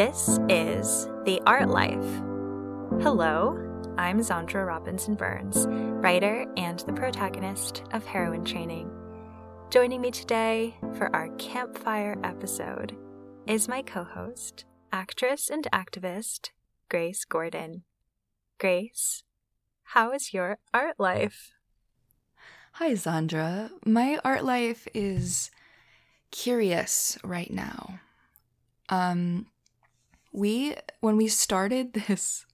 This is The Art Life. Hello, I'm Xandra Robinson Burns, writer and the protagonist of Heroine Training. Joining me today for our campfire episode is my co host, actress and activist, Grace Gordon. Grace, how is your art life? Hi, Xandra. My art life is curious right now. Um, we when we started this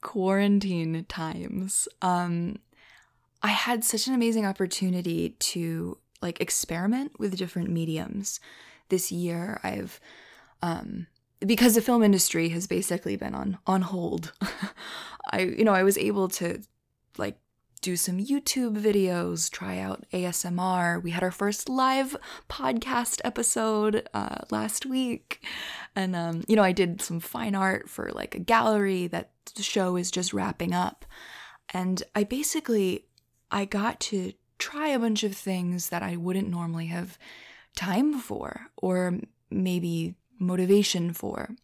quarantine times um i had such an amazing opportunity to like experiment with different mediums. This year i've um because the film industry has basically been on on hold i you know i was able to like do some YouTube videos, try out ASMR. We had our first live podcast episode uh, last week. And, um, you know, I did some fine art for like a gallery that the show is just wrapping up. And I basically, I got to try a bunch of things that I wouldn't normally have time for or maybe motivation for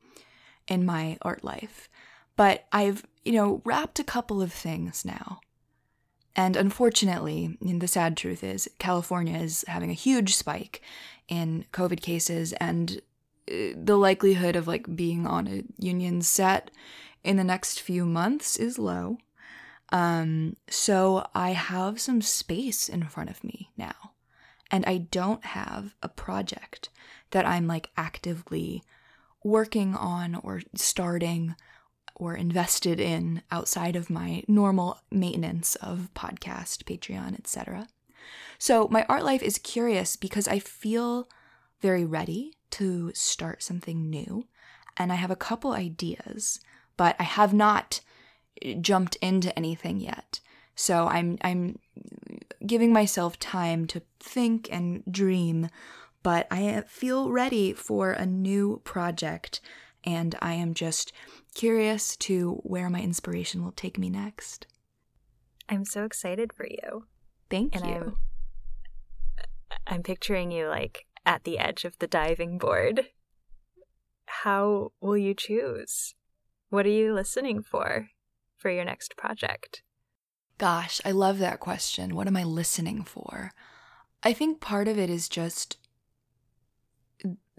in my art life. But I've, you know, wrapped a couple of things now. And unfortunately, the sad truth is, California is having a huge spike in COVID cases, and uh, the likelihood of like being on a union set in the next few months is low. Um, so I have some space in front of me now, and I don't have a project that I'm like actively working on or starting or invested in outside of my normal maintenance of podcast, Patreon, etc. So my art life is curious because I feel very ready to start something new and I have a couple ideas, but I have not jumped into anything yet. So I'm I'm giving myself time to think and dream, but I feel ready for a new project and I am just curious to where my inspiration will take me next. I'm so excited for you. Thank and you. I'm, I'm picturing you like at the edge of the diving board. How will you choose? What are you listening for for your next project? Gosh, I love that question. What am I listening for? I think part of it is just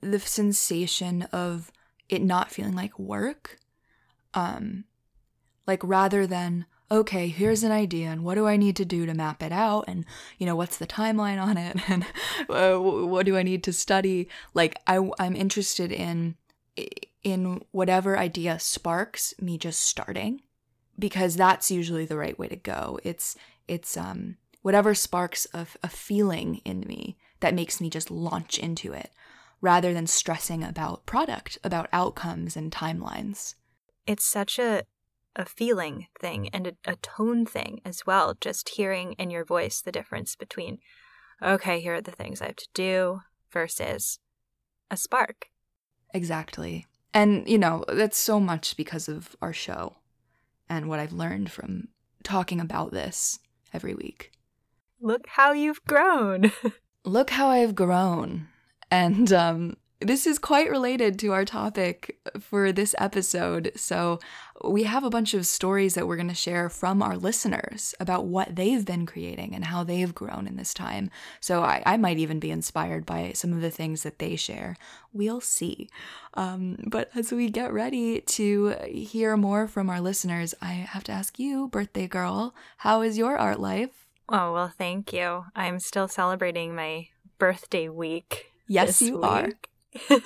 the sensation of it not feeling like work um like rather than okay here's an idea and what do i need to do to map it out and you know what's the timeline on it and uh, what do i need to study? Like i i'm interested in in whatever idea sparks me just starting because that's usually the right way to go. It's it's um whatever sparks a, a feeling in me that makes me just launch into it rather than stressing about product about outcomes and timelines it's such a a feeling thing and a, a, tone thing as well. Just hearing in your voice the difference between, okay, here are the things I have to do versus a spark. Exactly. And, you know, that's so much because of our show and what I've learned from talking about this every week. Look how you've grown. Look how I've grown. And um, this is quite related to our topic for this episode. So, we have a bunch of stories that we're going to share from our listeners about what they've been creating and how they've grown in this time. So, I, I might even be inspired by some of the things that they share. We'll see. Um, but as we get ready to hear more from our listeners, I have to ask you, birthday girl, how is your art life? Oh, well, thank you. I'm still celebrating my birthday week. Yes, you week. are.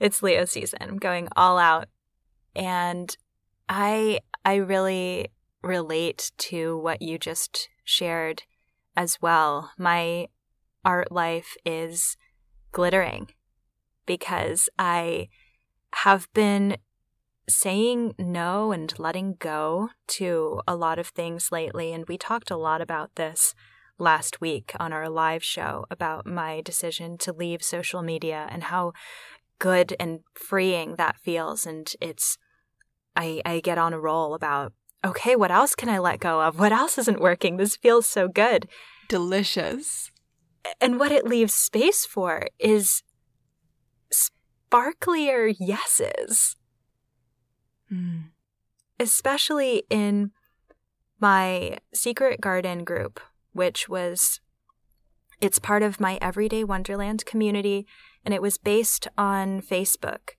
it's Leo season. I'm going all out. And I I really relate to what you just shared as well. My art life is glittering because I have been saying no and letting go to a lot of things lately. And we talked a lot about this last week on our live show about my decision to leave social media and how good and freeing that feels. And it's, I, I get on a roll about, okay, what else can I let go of? What else isn't working? This feels so good. Delicious. And what it leaves space for is sparklier yeses. Mm. Especially in my secret garden group, which was it's part of my Everyday Wonderland community, and it was based on Facebook.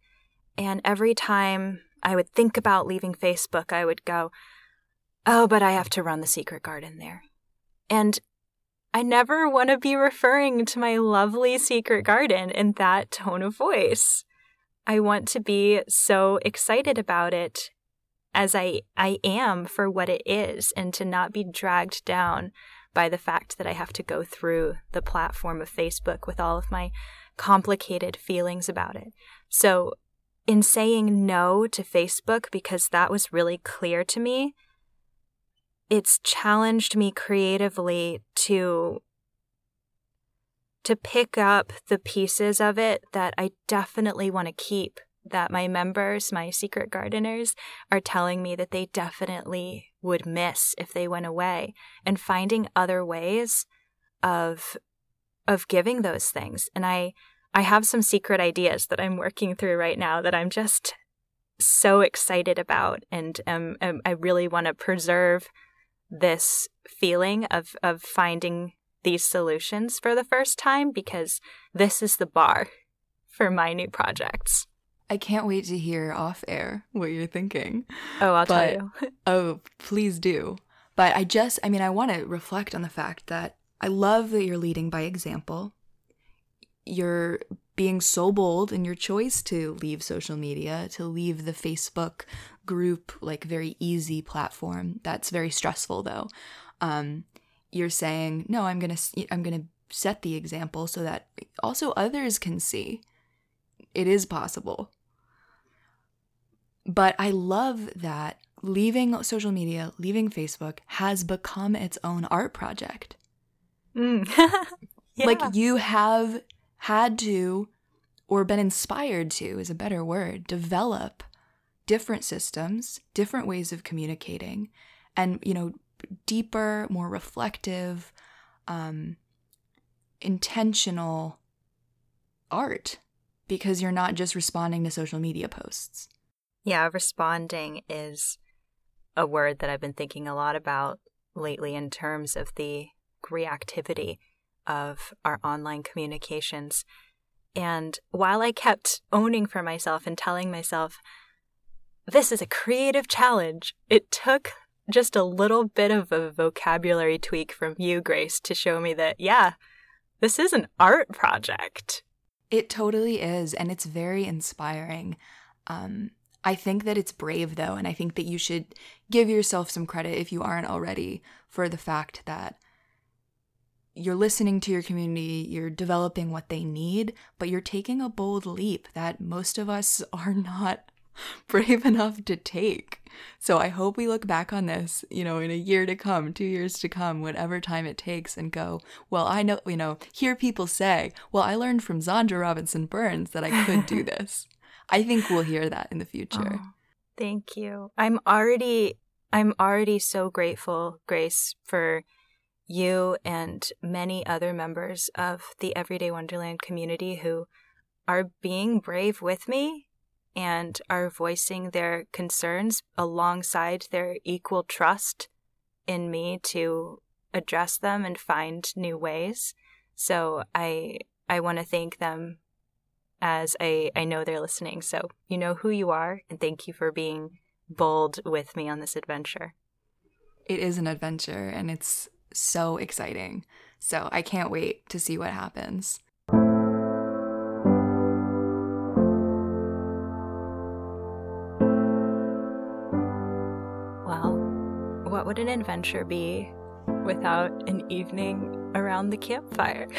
And every time I would think about leaving Facebook, I would go, Oh, but I have to run the secret garden there. And I never want to be referring to my lovely secret garden in that tone of voice. I want to be so excited about it as I, I am for what it is and to not be dragged down by the fact that I have to go through the platform of Facebook with all of my complicated feelings about it. So, in saying no to Facebook, because that was really clear to me, it's challenged me creatively to to pick up the pieces of it that I definitely want to keep that my members, my secret gardeners, are telling me that they definitely would miss if they went away and finding other ways of of giving those things. And I I have some secret ideas that I'm working through right now that I'm just so excited about and um, um I really want to preserve this feeling of of finding these solutions for the first time because this is the bar for my new projects. I can't wait to hear off air what you're thinking. Oh, I'll but, tell you. oh, please do. But I just, I mean, I want to reflect on the fact that I love that you're leading by example. You're being so bold in your choice to leave social media, to leave the Facebook group, like very easy platform. That's very stressful though. Um, you're saying, no, I'm going to, I'm going to set the example so that also others can see it is possible but I love that leaving social media, leaving Facebook has become its own art project. Mm. yeah. Like you have had to, or been inspired to, is a better word, develop different systems, different ways of communicating, and, you know, deeper, more reflective, um, intentional art because you're not just responding to social media posts. Yeah, responding is a word that I've been thinking a lot about lately in terms of the reactivity of our online communications. And while I kept owning for myself and telling myself, this is a creative challenge, it took just a little bit of a vocabulary tweak from you, Grace, to show me that, yeah, this is an art project. It totally is. And it's very inspiring. Um, I think that it's brave though, and I think that you should give yourself some credit if you aren't already for the fact that you're listening to your community, you're developing what they need, but you're taking a bold leap that most of us are not brave enough to take. So I hope we look back on this, you know, in a year to come, two years to come, whatever time it takes, and go, well, I know, you know, hear people say, well, I learned from Xandra Robinson Burns that I could do this. I think we'll hear that in the future. Oh, thank you. I'm already I'm already so grateful, Grace, for you and many other members of the Everyday Wonderland community who are being brave with me and are voicing their concerns alongside their equal trust in me to address them and find new ways. So I I want to thank them as I, I know they're listening. So you know who you are, and thank you for being bold with me on this adventure. It is an adventure, and it's so exciting. So I can't wait to see what happens. Well, what would an adventure be without an evening around the campfire?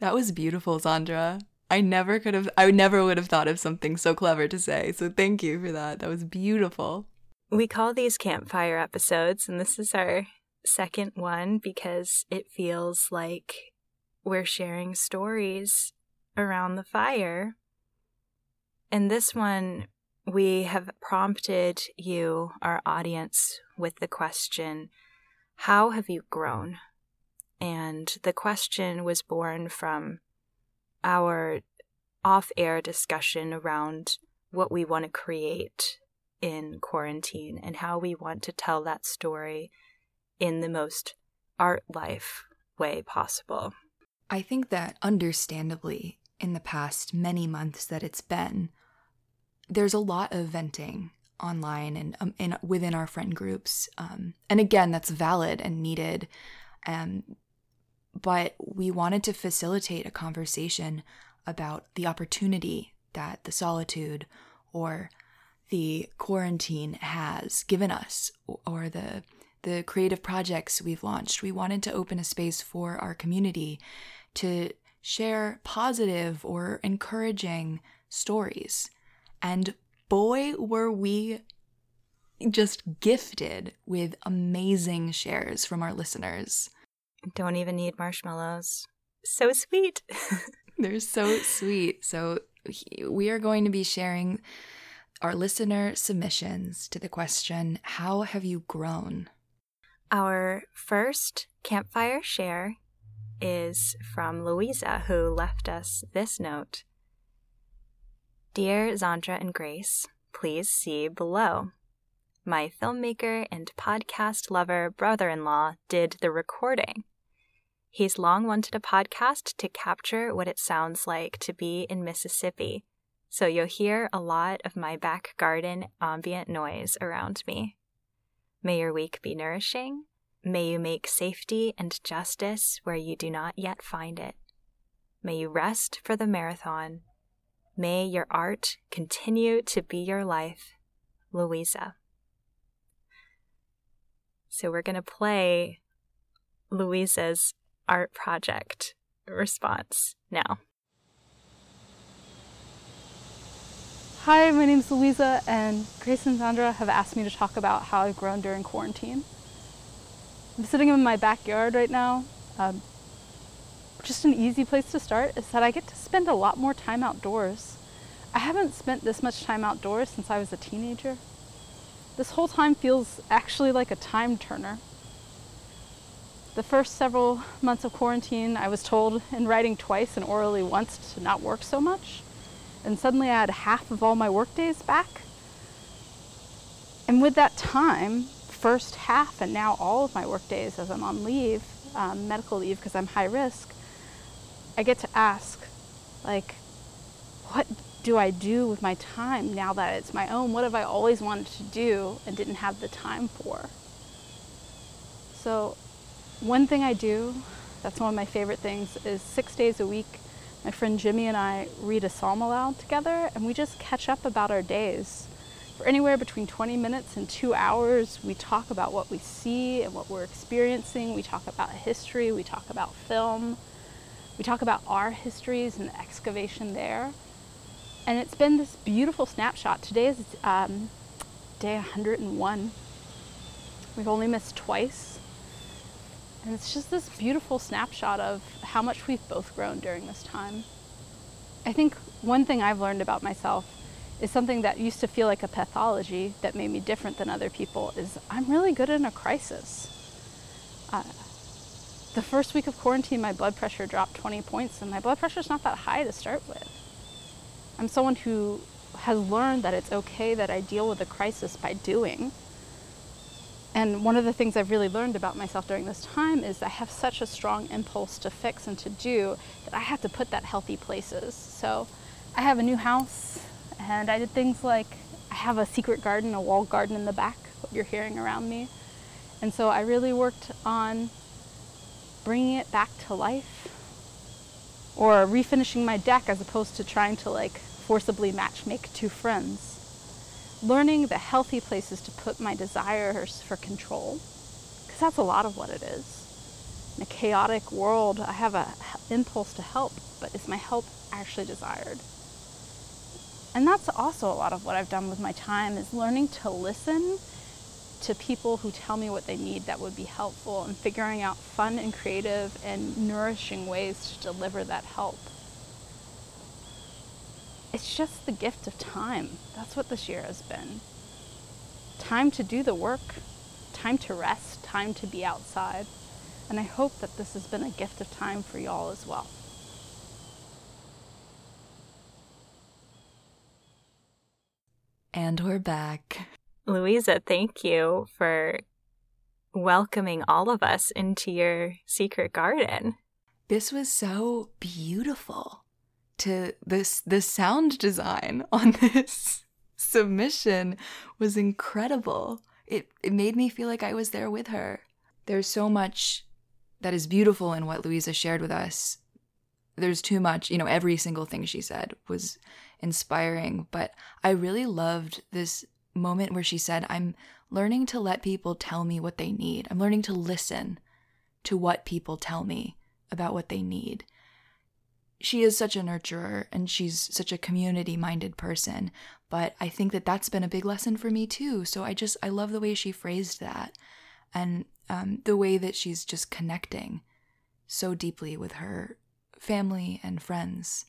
That was beautiful, Xandra. I never could have, I never would have thought of something so clever to say. So thank you for that. That was beautiful. We call these campfire episodes, and this is our second one because it feels like we're sharing stories around the fire. And this one, we have prompted you, our audience, with the question How have you grown? And the question was born from our off air discussion around what we want to create in quarantine and how we want to tell that story in the most art life way possible. I think that understandably, in the past many months that it's been, there's a lot of venting online and um, in, within our friend groups. Um, and again, that's valid and needed. Um, but we wanted to facilitate a conversation about the opportunity that the solitude or the quarantine has given us or the the creative projects we've launched. We wanted to open a space for our community to share positive or encouraging stories. And boy, were we just gifted with amazing shares from our listeners. Don't even need marshmallows. So sweet. They're so sweet. So, we are going to be sharing our listener submissions to the question How have you grown? Our first campfire share is from Louisa, who left us this note Dear Xandra and Grace, please see below. My filmmaker and podcast lover brother in law did the recording. He's long wanted a podcast to capture what it sounds like to be in Mississippi so you'll hear a lot of my back garden ambient noise around me. May your week be nourishing. May you make safety and justice where you do not yet find it. May you rest for the marathon. May your art continue to be your life. Louisa. So we're going to play Louisa's art project response now. Hi, my name is Louisa, and Grace and Sandra have asked me to talk about how I've grown during quarantine. I'm sitting in my backyard right now. Um, just an easy place to start is that I get to spend a lot more time outdoors. I haven't spent this much time outdoors since I was a teenager. This whole time feels actually like a time turner. The first several months of quarantine, I was told in writing twice and orally once to not work so much and suddenly I had half of all my work days back. And with that time, first half and now all of my work days as I'm on leave, um, medical leave because I'm high risk, I get to ask, like, what do I do with my time now that it's my own? What have I always wanted to do and didn't have the time for? So, one thing I do, that's one of my favorite things, is six days a week my friend Jimmy and I read a psalm aloud together and we just catch up about our days. For anywhere between 20 minutes and two hours, we talk about what we see and what we're experiencing. We talk about history, we talk about film, we talk about our histories and the excavation there. And it's been this beautiful snapshot. Today is um, day 101. We've only missed twice and it's just this beautiful snapshot of how much we've both grown during this time. I think one thing I've learned about myself is something that used to feel like a pathology that made me different than other people is I'm really good in a crisis. Uh, the first week of quarantine, my blood pressure dropped 20 points, and my blood pressure is not that high to start with. I'm someone who has learned that it's okay that I deal with a crisis by doing and one of the things I've really learned about myself during this time is I have such a strong impulse to fix and to do that I have to put that healthy places. So I have a new house and I did things like I have a secret garden, a walled garden in the back, what you're hearing around me. And so I really worked on bringing it back to life or refinishing my deck as opposed to trying to like forcibly match make two friends learning the healthy places to put my desires for control, because that's a lot of what it is. In a chaotic world, I have an impulse to help, but is my help actually desired? And that's also a lot of what I've done with my time is learning to listen to people who tell me what they need that would be helpful and figuring out fun and creative and nourishing ways to deliver that help it's just the gift of time. That's what this year has been. Time to do the work, time to rest, time to be outside. And I hope that this has been a gift of time for y'all as well. And we're back. Louisa, thank you for welcoming all of us into your secret garden. This was so beautiful. To this the sound design on this submission was incredible. It it made me feel like I was there with her. There's so much that is beautiful in what Louisa shared with us. There's too much, you know, every single thing she said was inspiring, but I really loved this moment where she said, I'm learning to let people tell me what they need. I'm learning to listen to what people tell me about what they need. She is such a nurturer and she's such a community minded person, but I think that that's been a big lesson for me too. So I just, I love the way she phrased that and um, the way that she's just connecting so deeply with her family and friends.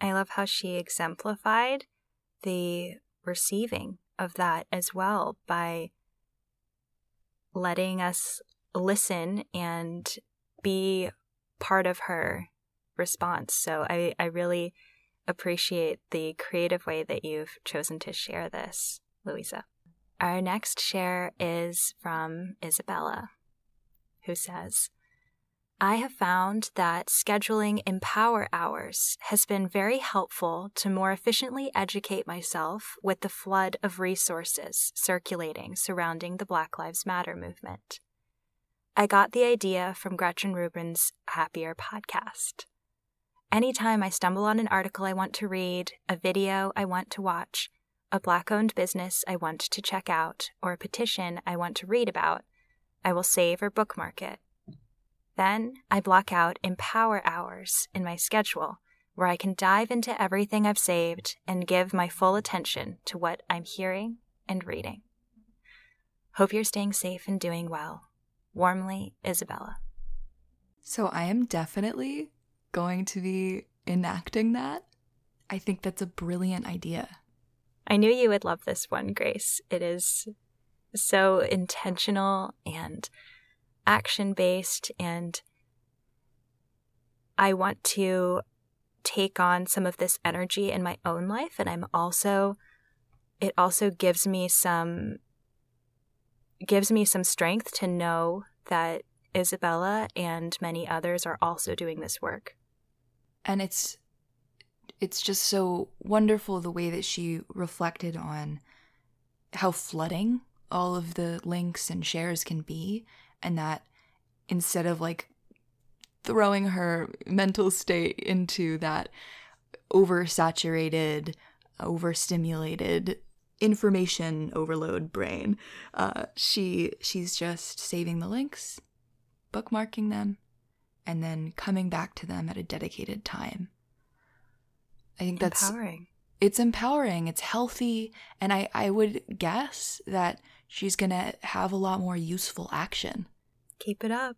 I love how she exemplified the receiving of that as well by letting us listen and be part of her response. So I, I really appreciate the creative way that you've chosen to share this, Louisa. Our next share is from Isabella, who says, I have found that scheduling empower hours has been very helpful to more efficiently educate myself with the flood of resources circulating surrounding the Black Lives Matter movement. I got the idea from Gretchen Rubin's Happier podcast. Anytime I stumble on an article I want to read, a video I want to watch, a Black owned business I want to check out, or a petition I want to read about, I will save or bookmark it then I block out empower hours in my schedule where I can dive into everything I've saved and give my full attention to what I'm hearing and reading. Hope you're staying safe and doing well. Warmly, Isabella. So I am definitely going to be enacting that. I think that's a brilliant idea. I knew you would love this one, Grace. It is so intentional and action based and I want to take on some of this energy in my own life and I'm also it also gives me some gives me some strength to know that Isabella and many others are also doing this work. And it's it's just so wonderful the way that she reflected on how flooding all of the links and shares can be and that instead of like throwing her mental state into that oversaturated, overstimulated information overload brain, uh, she she's just saving the links, bookmarking them, and then coming back to them at a dedicated time. I think that's empowering. It's empowering, it's healthy, and I, I would guess that she's gonna have a lot more useful action Keep it up.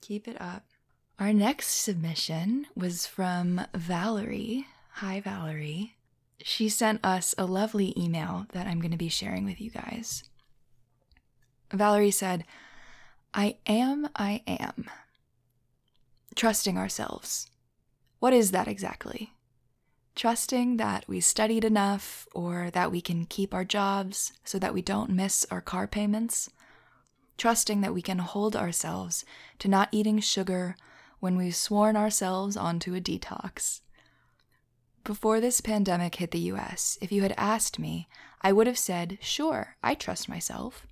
Keep it up. Our next submission was from Valerie. Hi, Valerie. She sent us a lovely email that I'm going to be sharing with you guys. Valerie said, I am, I am. Trusting ourselves. What is that exactly? Trusting that we studied enough or that we can keep our jobs so that we don't miss our car payments trusting that we can hold ourselves to not eating sugar when we've sworn ourselves onto a detox. Before this pandemic hit the US, if you had asked me, I would have said, sure, I trust myself.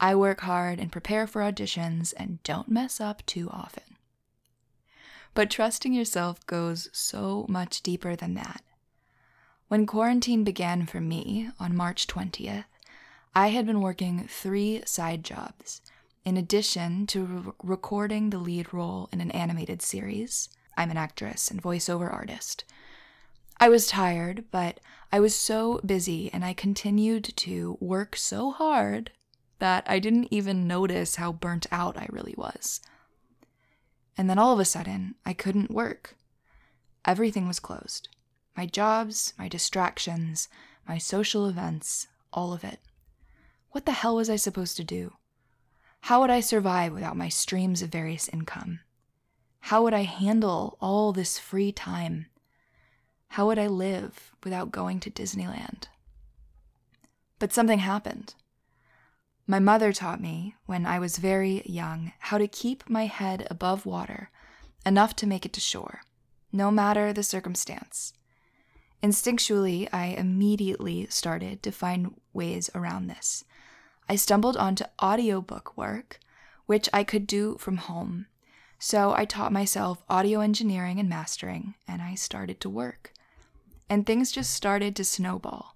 I work hard and prepare for auditions and don't mess up too often. But trusting yourself goes so much deeper than that. When quarantine began for me on March 20th, I had been working three side jobs. In addition to re- recording the lead role in an animated series, I'm an actress and voiceover artist. I was tired, but I was so busy and I continued to work so hard that I didn't even notice how burnt out I really was. And then all of a sudden, I couldn't work. Everything was closed my jobs, my distractions, my social events, all of it. What the hell was I supposed to do? How would I survive without my streams of various income? How would I handle all this free time? How would I live without going to Disneyland? But something happened. My mother taught me, when I was very young, how to keep my head above water enough to make it to shore, no matter the circumstance. Instinctually, I immediately started to find ways around this. I stumbled onto audiobook work, which I could do from home. So I taught myself audio engineering and mastering, and I started to work. And things just started to snowball.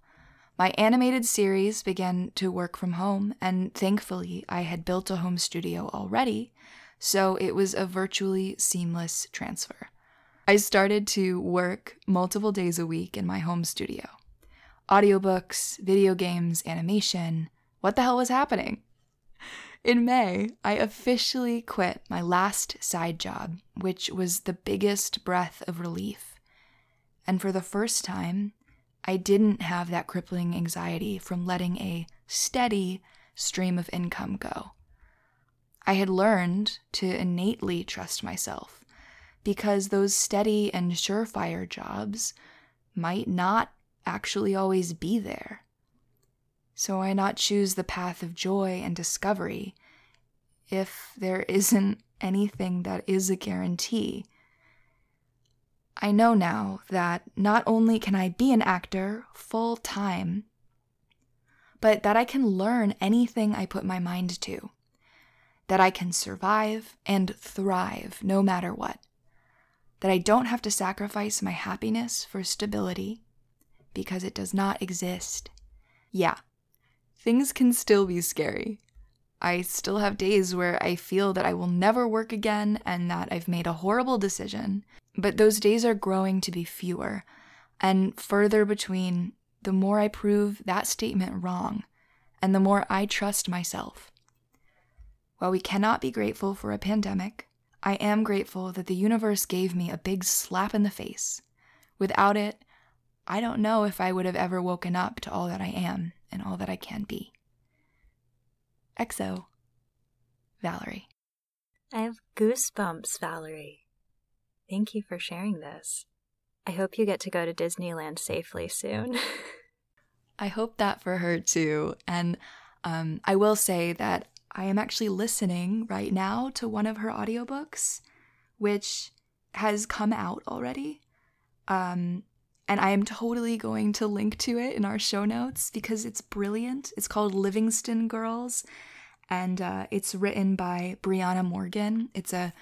My animated series began to work from home, and thankfully, I had built a home studio already, so it was a virtually seamless transfer. I started to work multiple days a week in my home studio. Audiobooks, video games, animation. What the hell was happening? In May, I officially quit my last side job, which was the biggest breath of relief. And for the first time, I didn't have that crippling anxiety from letting a steady stream of income go. I had learned to innately trust myself because those steady and surefire jobs might not actually always be there. So why not choose the path of joy and discovery if there isn't anything that is a guarantee I know now that not only can I be an actor full time, but that I can learn anything I put my mind to, that I can survive and thrive no matter what, that I don't have to sacrifice my happiness for stability because it does not exist. Yeah, things can still be scary. I still have days where I feel that I will never work again and that I've made a horrible decision but those days are growing to be fewer and further between the more I prove that statement wrong and the more I trust myself. While we cannot be grateful for a pandemic, I am grateful that the universe gave me a big slap in the face. Without it, I don't know if I would have ever woken up to all that I am and all that I can be. XO, Valerie. I have goosebumps, Valerie. Thank you for sharing this. I hope you get to go to Disneyland safely soon. I hope that for her too. And um, I will say that I am actually listening right now to one of her audiobooks, which has come out already. Um, and I am totally going to link to it in our show notes because it's brilliant. It's called Livingston Girls, and uh, it's written by Briana Morgan. It's a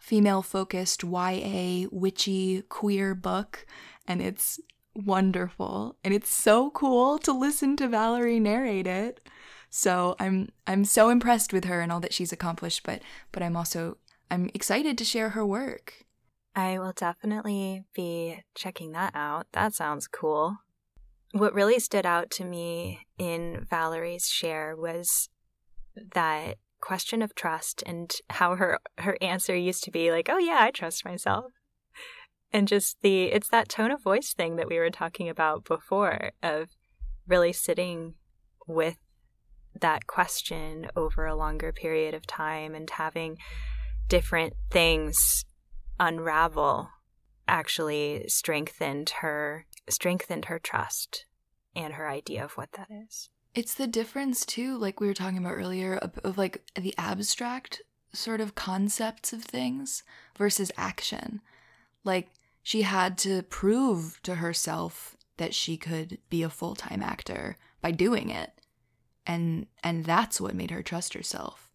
female focused YA witchy queer book and it's wonderful and it's so cool to listen to Valerie narrate it. So I'm I'm so impressed with her and all that she's accomplished but but I'm also I'm excited to share her work. I will definitely be checking that out. That sounds cool. What really stood out to me in Valerie's share was that question of trust and how her her answer used to be like, "Oh yeah, I trust myself." And just the it's that tone of voice thing that we were talking about before of really sitting with that question over a longer period of time and having different things unravel actually strengthened her strengthened her trust and her idea of what that is. It's the difference too, like we were talking about earlier, of, of, like the abstract sort of concepts of things versus action. Like she had to prove to herself that she could be a full-time actor by doing it. And and that's what made her trust herself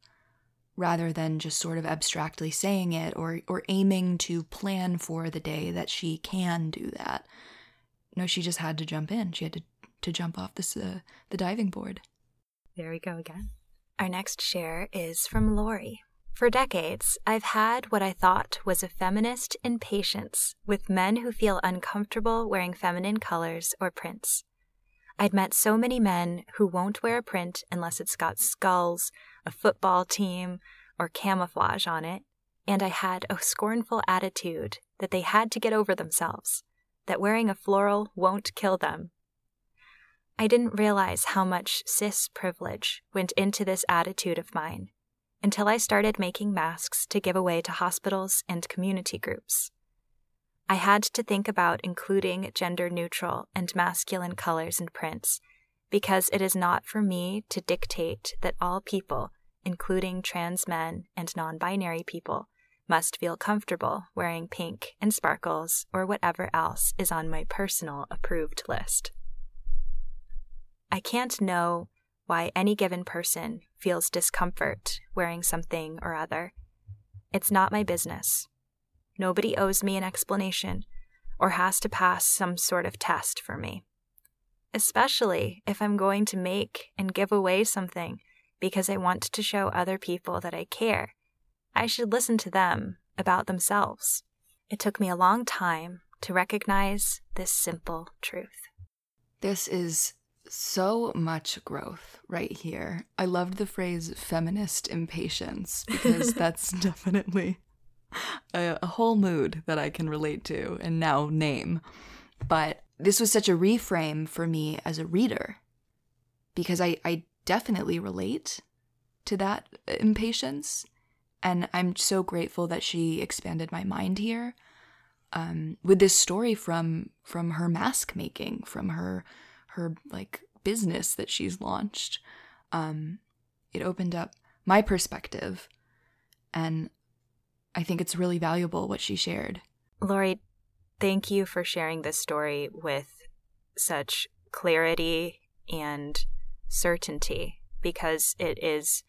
rather than just sort of abstractly saying it or or aiming to plan for the day that she can do that. No, she just had to jump in. She had to to jump off this uh, the diving board. There we go again. Our next share is from Lorrie. For decades, I've had what I thought was a feminist impatience with men who feel uncomfortable wearing feminine colors or prints. I'd met so many men who won't wear a print unless it's got skulls, a football team, or camouflage on it, and I had a scornful attitude that they had to get over themselves, that wearing a floral won't kill them, I didn't realize how much cis privilege went into this attitude of mine until I started making masks to give away to hospitals and community groups. I had to think about including gender neutral and masculine colors and prints because it is not for me to dictate that all people, including trans men and non binary people, must feel comfortable wearing pink and sparkles or whatever else is on my personal approved list. I can't know why any given person feels discomfort wearing something or other. It's not my business. Nobody owes me an explanation or has to pass some sort of test for me. Especially if I'm going to make and give away something because I want to show other people that I care. I should listen to them about themselves. It took me a long time to recognize this simple truth. This is so much growth right here. I loved the phrase feminist impatience because that's definitely a, a, whole mood that I can relate to and now name. But this was such a reframe for me as a reader because I, I definitely relate to that impatience. And I'm so grateful that she expanded my mind here um, with this story from from her mask making, from her her like business that she's launched. Um, it opened up my perspective, and I think it's really valuable what she shared. Lorrie, thank you for sharing this story with such clarity and certainty because it is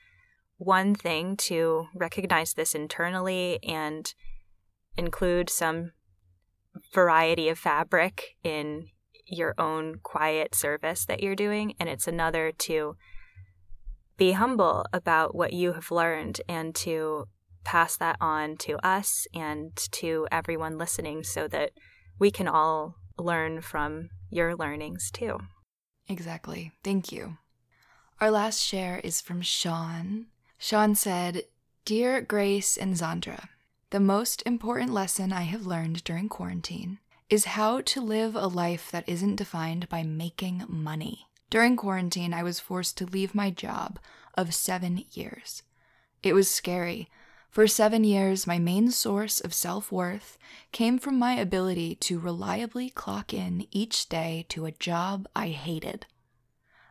one thing to recognize this internally and include some variety of fabric in your own quiet service that you're doing, and it's another to be humble about what you have learned and to pass that on to us and to everyone listening so that we can all learn from your learnings too. Exactly. Thank you. Our last share is from Shaun. Shaun said, Dear Grace and Xandra, the most important lesson I have learned during quarantine is how to live a life that isn't defined by making money. During quarantine, I was forced to leave my job of seven years. It was scary. For seven years, my main source of self worth came from my ability to reliably clock in each day to a job I hated,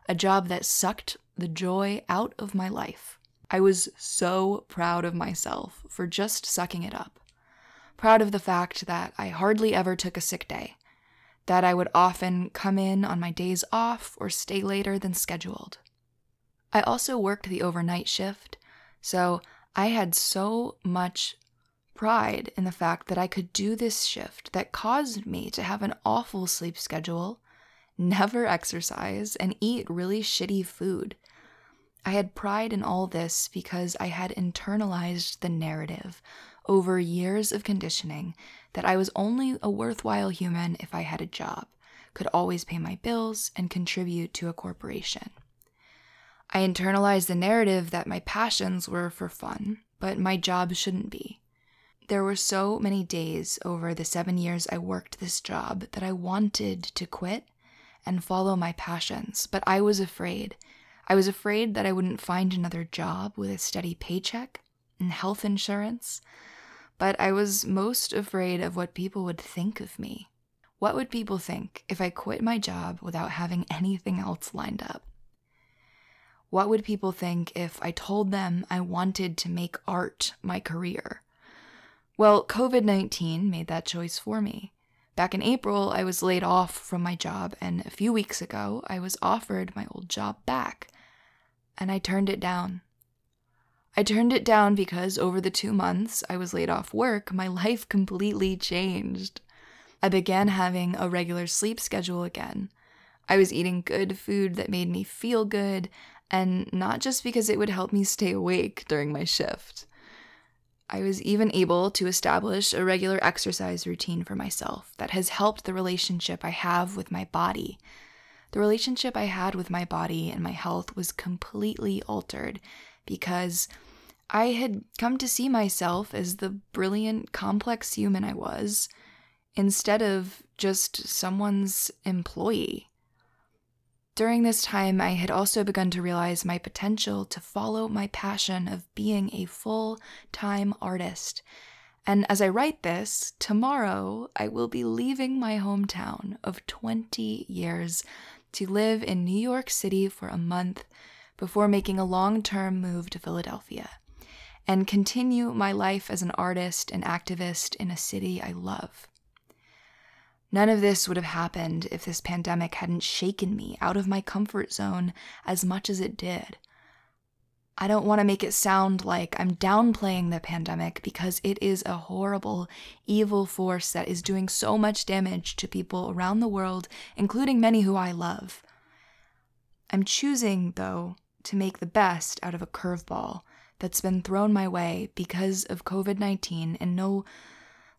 a job that sucked the joy out of my life. I was so proud of myself for just sucking it up proud of the fact that I hardly ever took a sick day, that I would often come in on my days off or stay later than scheduled. I also worked the overnight shift, so I had so much pride in the fact that I could do this shift that caused me to have an awful sleep schedule, never exercise, and eat really shitty food. I had pride in all this because I had internalized the narrative over years of conditioning that I was only a worthwhile human if I had a job, could always pay my bills, and contribute to a corporation. I internalized the narrative that my passions were for fun, but my job shouldn't be. There were so many days over the seven years I worked this job that I wanted to quit and follow my passions, but I was afraid. I was afraid that I wouldn't find another job with a steady paycheck and health insurance but I was most afraid of what people would think of me. What would people think if I quit my job without having anything else lined up? What would people think if I told them I wanted to make art my career? Well, COVID 19 made that choice for me. Back in April, I was laid off from my job, and a few weeks ago, I was offered my old job back. And I turned it down. I turned it down because over the two months I was laid off work, my life completely changed. I began having a regular sleep schedule again. I was eating good food that made me feel good, and not just because it would help me stay awake during my shift. I was even able to establish a regular exercise routine for myself that has helped the relationship I have with my body. The relationship I had with my body and my health was completely altered because I had come to see myself as the brilliant, complex human I was, instead of just someone's employee. During this time, I had also begun to realize my potential to follow my passion of being a full time artist. And as I write this, tomorrow I will be leaving my hometown of 20 years to live in New York City for a month before making a long term move to Philadelphia and continue my life as an artist and activist in a city I love. None of this would have happened if this pandemic hadn't shaken me out of my comfort zone as much as it did. I don't want to make it sound like I'm downplaying the pandemic because it is a horrible, evil force that is doing so much damage to people around the world, including many who I love. I'm choosing, though, to make the best out of a curveball that's been thrown my way because of COVID 19 and no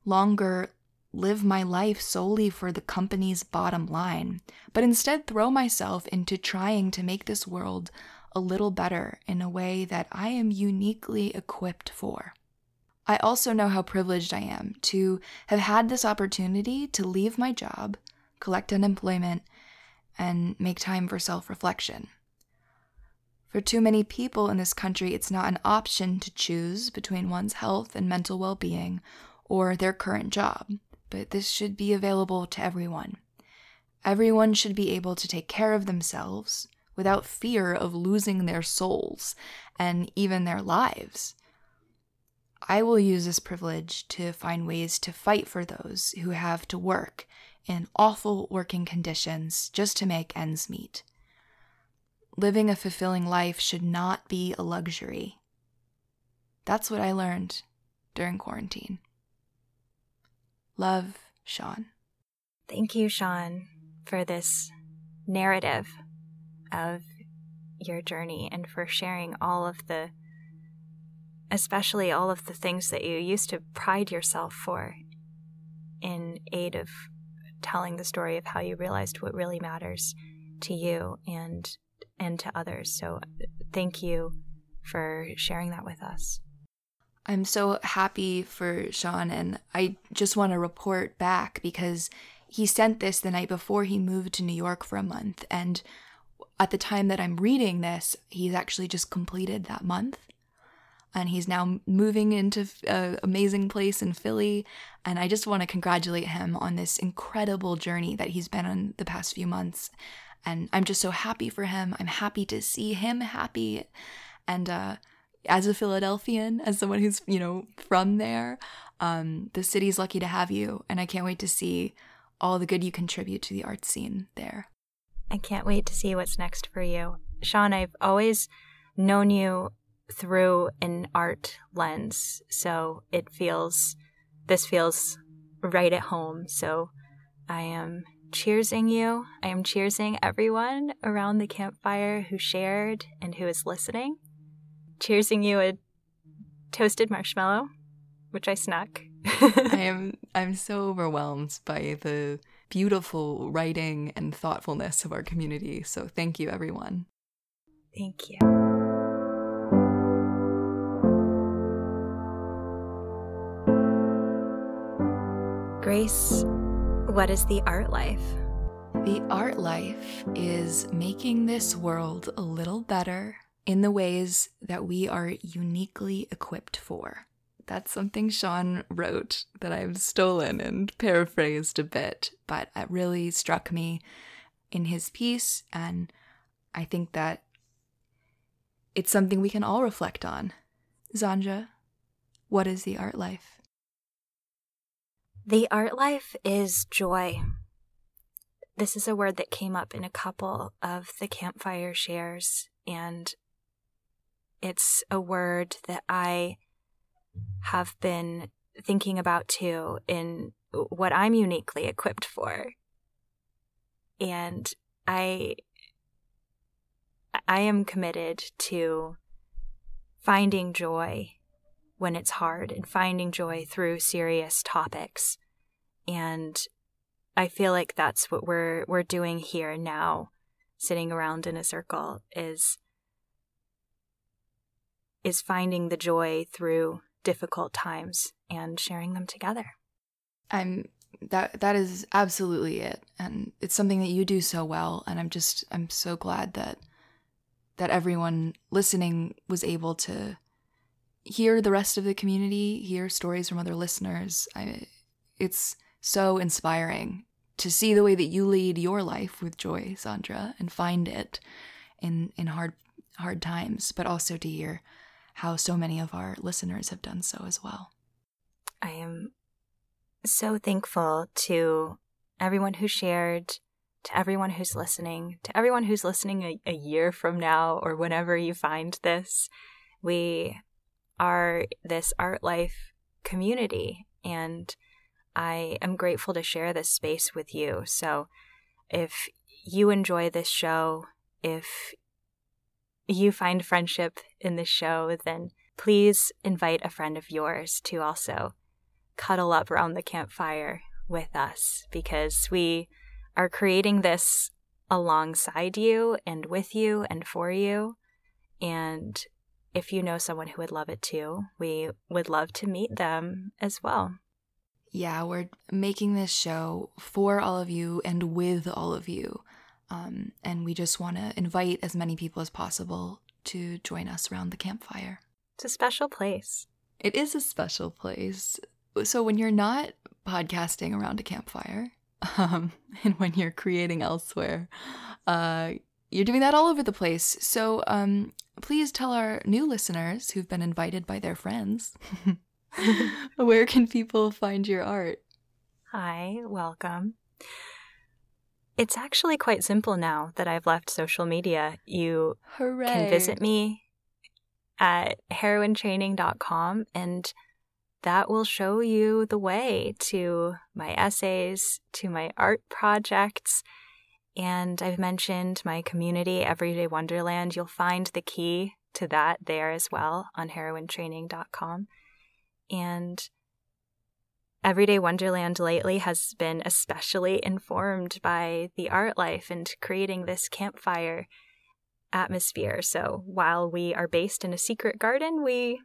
longer live my life solely for the company's bottom line, but instead throw myself into trying to make this world a little better in a way that I am uniquely equipped for. I also know how privileged I am to have had this opportunity to leave my job, collect unemployment, and make time for self reflection. For too many people in this country, it's not an option to choose between one's health and mental well being or their current job, but this should be available to everyone. Everyone should be able to take care of themselves without fear of losing their souls and even their lives. I will use this privilege to find ways to fight for those who have to work in awful working conditions just to make ends meet. Living a fulfilling life should not be a luxury. That's what I learned during quarantine. Love, Shaun. Thank you, Shaun, for this narrative of your journey and for sharing all of the, especially all of the things that you used to pride yourself for in aid of telling the story of how you realized what really matters to you and and to others. So thank you for sharing that with us. I'm so happy for Shaun and I just want to report back because he sent this the night before he moved to New York for a month and at the time that I'm reading this, he's actually just completed that month. And he's now moving into an amazing place in Philly. And I just want to congratulate him on this incredible journey that he's been on the past few months. And I'm just so happy for him. I'm happy to see him happy. And uh, as a Philadelphian, as someone who's, you know, from there, um, the city's lucky to have you. And I can't wait to see all the good you contribute to the art scene there. I can't wait to see what's next for you. Shaun, I've always known you through an art lens, so it feels, this feels right at home. So I am cheersing you. I am cheersing everyone around the campfire who shared and who is listening. Cheersing you a toasted marshmallow, which I snuck. I am I'm so overwhelmed by the beautiful writing and thoughtfulness of our community. So thank you, everyone. Thank you. Grace, what is the art life? The art life is making this world a little better in the ways that we are uniquely equipped for. That's something Shaun wrote that I've stolen and paraphrased a bit, but it really struck me in his piece, and I think that it's something we can all reflect on. Xandra, what is the art life? The art life is joy. This is a word that came up in a couple of the campfire shares, and it's a word that I have been thinking about too in what I'm uniquely equipped for. And I I am committed to finding joy when it's hard and finding joy through serious topics. And I feel like that's what we're we're doing here now, sitting around in a circle is is finding the joy through difficult times and sharing them together. I'm that that is absolutely it and it's something that you do so well and I'm just I'm so glad that that everyone listening was able to hear the rest of the community, hear stories from other listeners. I it's so inspiring to see the way that you lead your life with joy, Xandra, and find it in in hard hard times, but also to hear how so many of our listeners have done so as well. I am so thankful to everyone who shared, to everyone who's listening, to everyone who's listening a, a year from now or whenever you find this. We are this art life community, and I am grateful to share this space with you. So if you enjoy this show, if you find friendship in the show, then please invite a friend of yours to also cuddle up around the campfire with us because we are creating this alongside you and with you and for you. And if you know someone who would love it too, we would love to meet them as well. Yeah, we're making this show for all of you and with all of you. Um, and we just want to invite as many people as possible to join us around the campfire. It's a special place. It is a special place. So when you're not podcasting around a campfire, um, and when you're creating elsewhere, uh, you're doing that all over the place. So um, please tell our new listeners who've been invited by their friends where can people find your art? Hi, welcome. It's actually quite simple now that I've left social media. You Hooray. can visit me at heroinetraining.com and that will show you the way to my essays, to my art projects. And I've mentioned my community, Everyday Wonderland. You'll find the key to that there as well on heroinetraining.com. And Everyday Wonderland lately has been especially informed by the art life and creating this campfire atmosphere. So while we are based in a secret garden, we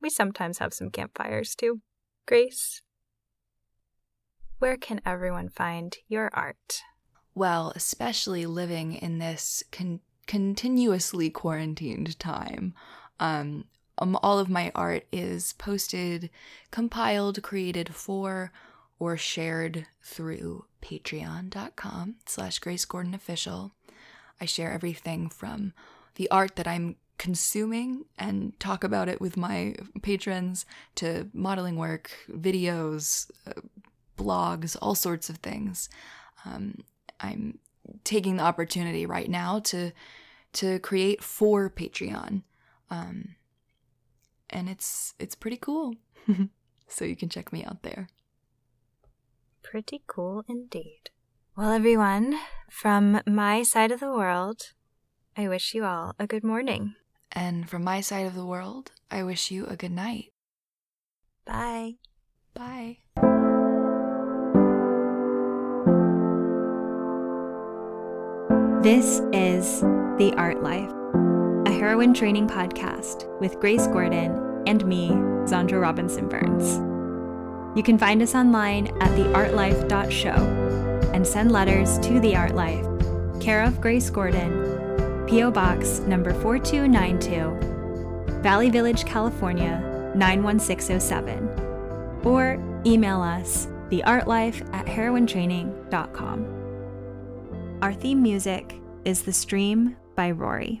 we sometimes have some campfires too. Grace, where can everyone find your art? Well, especially living in this con- continuously quarantined time, um, um, all of my art is posted, compiled, created for, or shared through patreon.com slash Grace Gordon Official. I share everything from the art that I'm consuming and talk about it with my patrons to modeling work, videos, uh, blogs, all sorts of things. Um, I'm taking the opportunity right now to to create for Patreon. Um, and it's it's pretty cool. so you can check me out there. Pretty cool indeed. Well, everyone, from my side of the world, I wish you all a good morning. And from my side of the world, I wish you a good night. Bye. Bye. This is The Art Life, a heroine training podcast with Grace Gordon and me, Xandra Robinson Burns. You can find us online at theartlife.show and send letters to The Art Life, care of Grace Gordon, P.O. Box number 4292, Valley Village, California 91607, or email us theartlife at heroinetraining.com. Our theme music is The Stream by Rorie.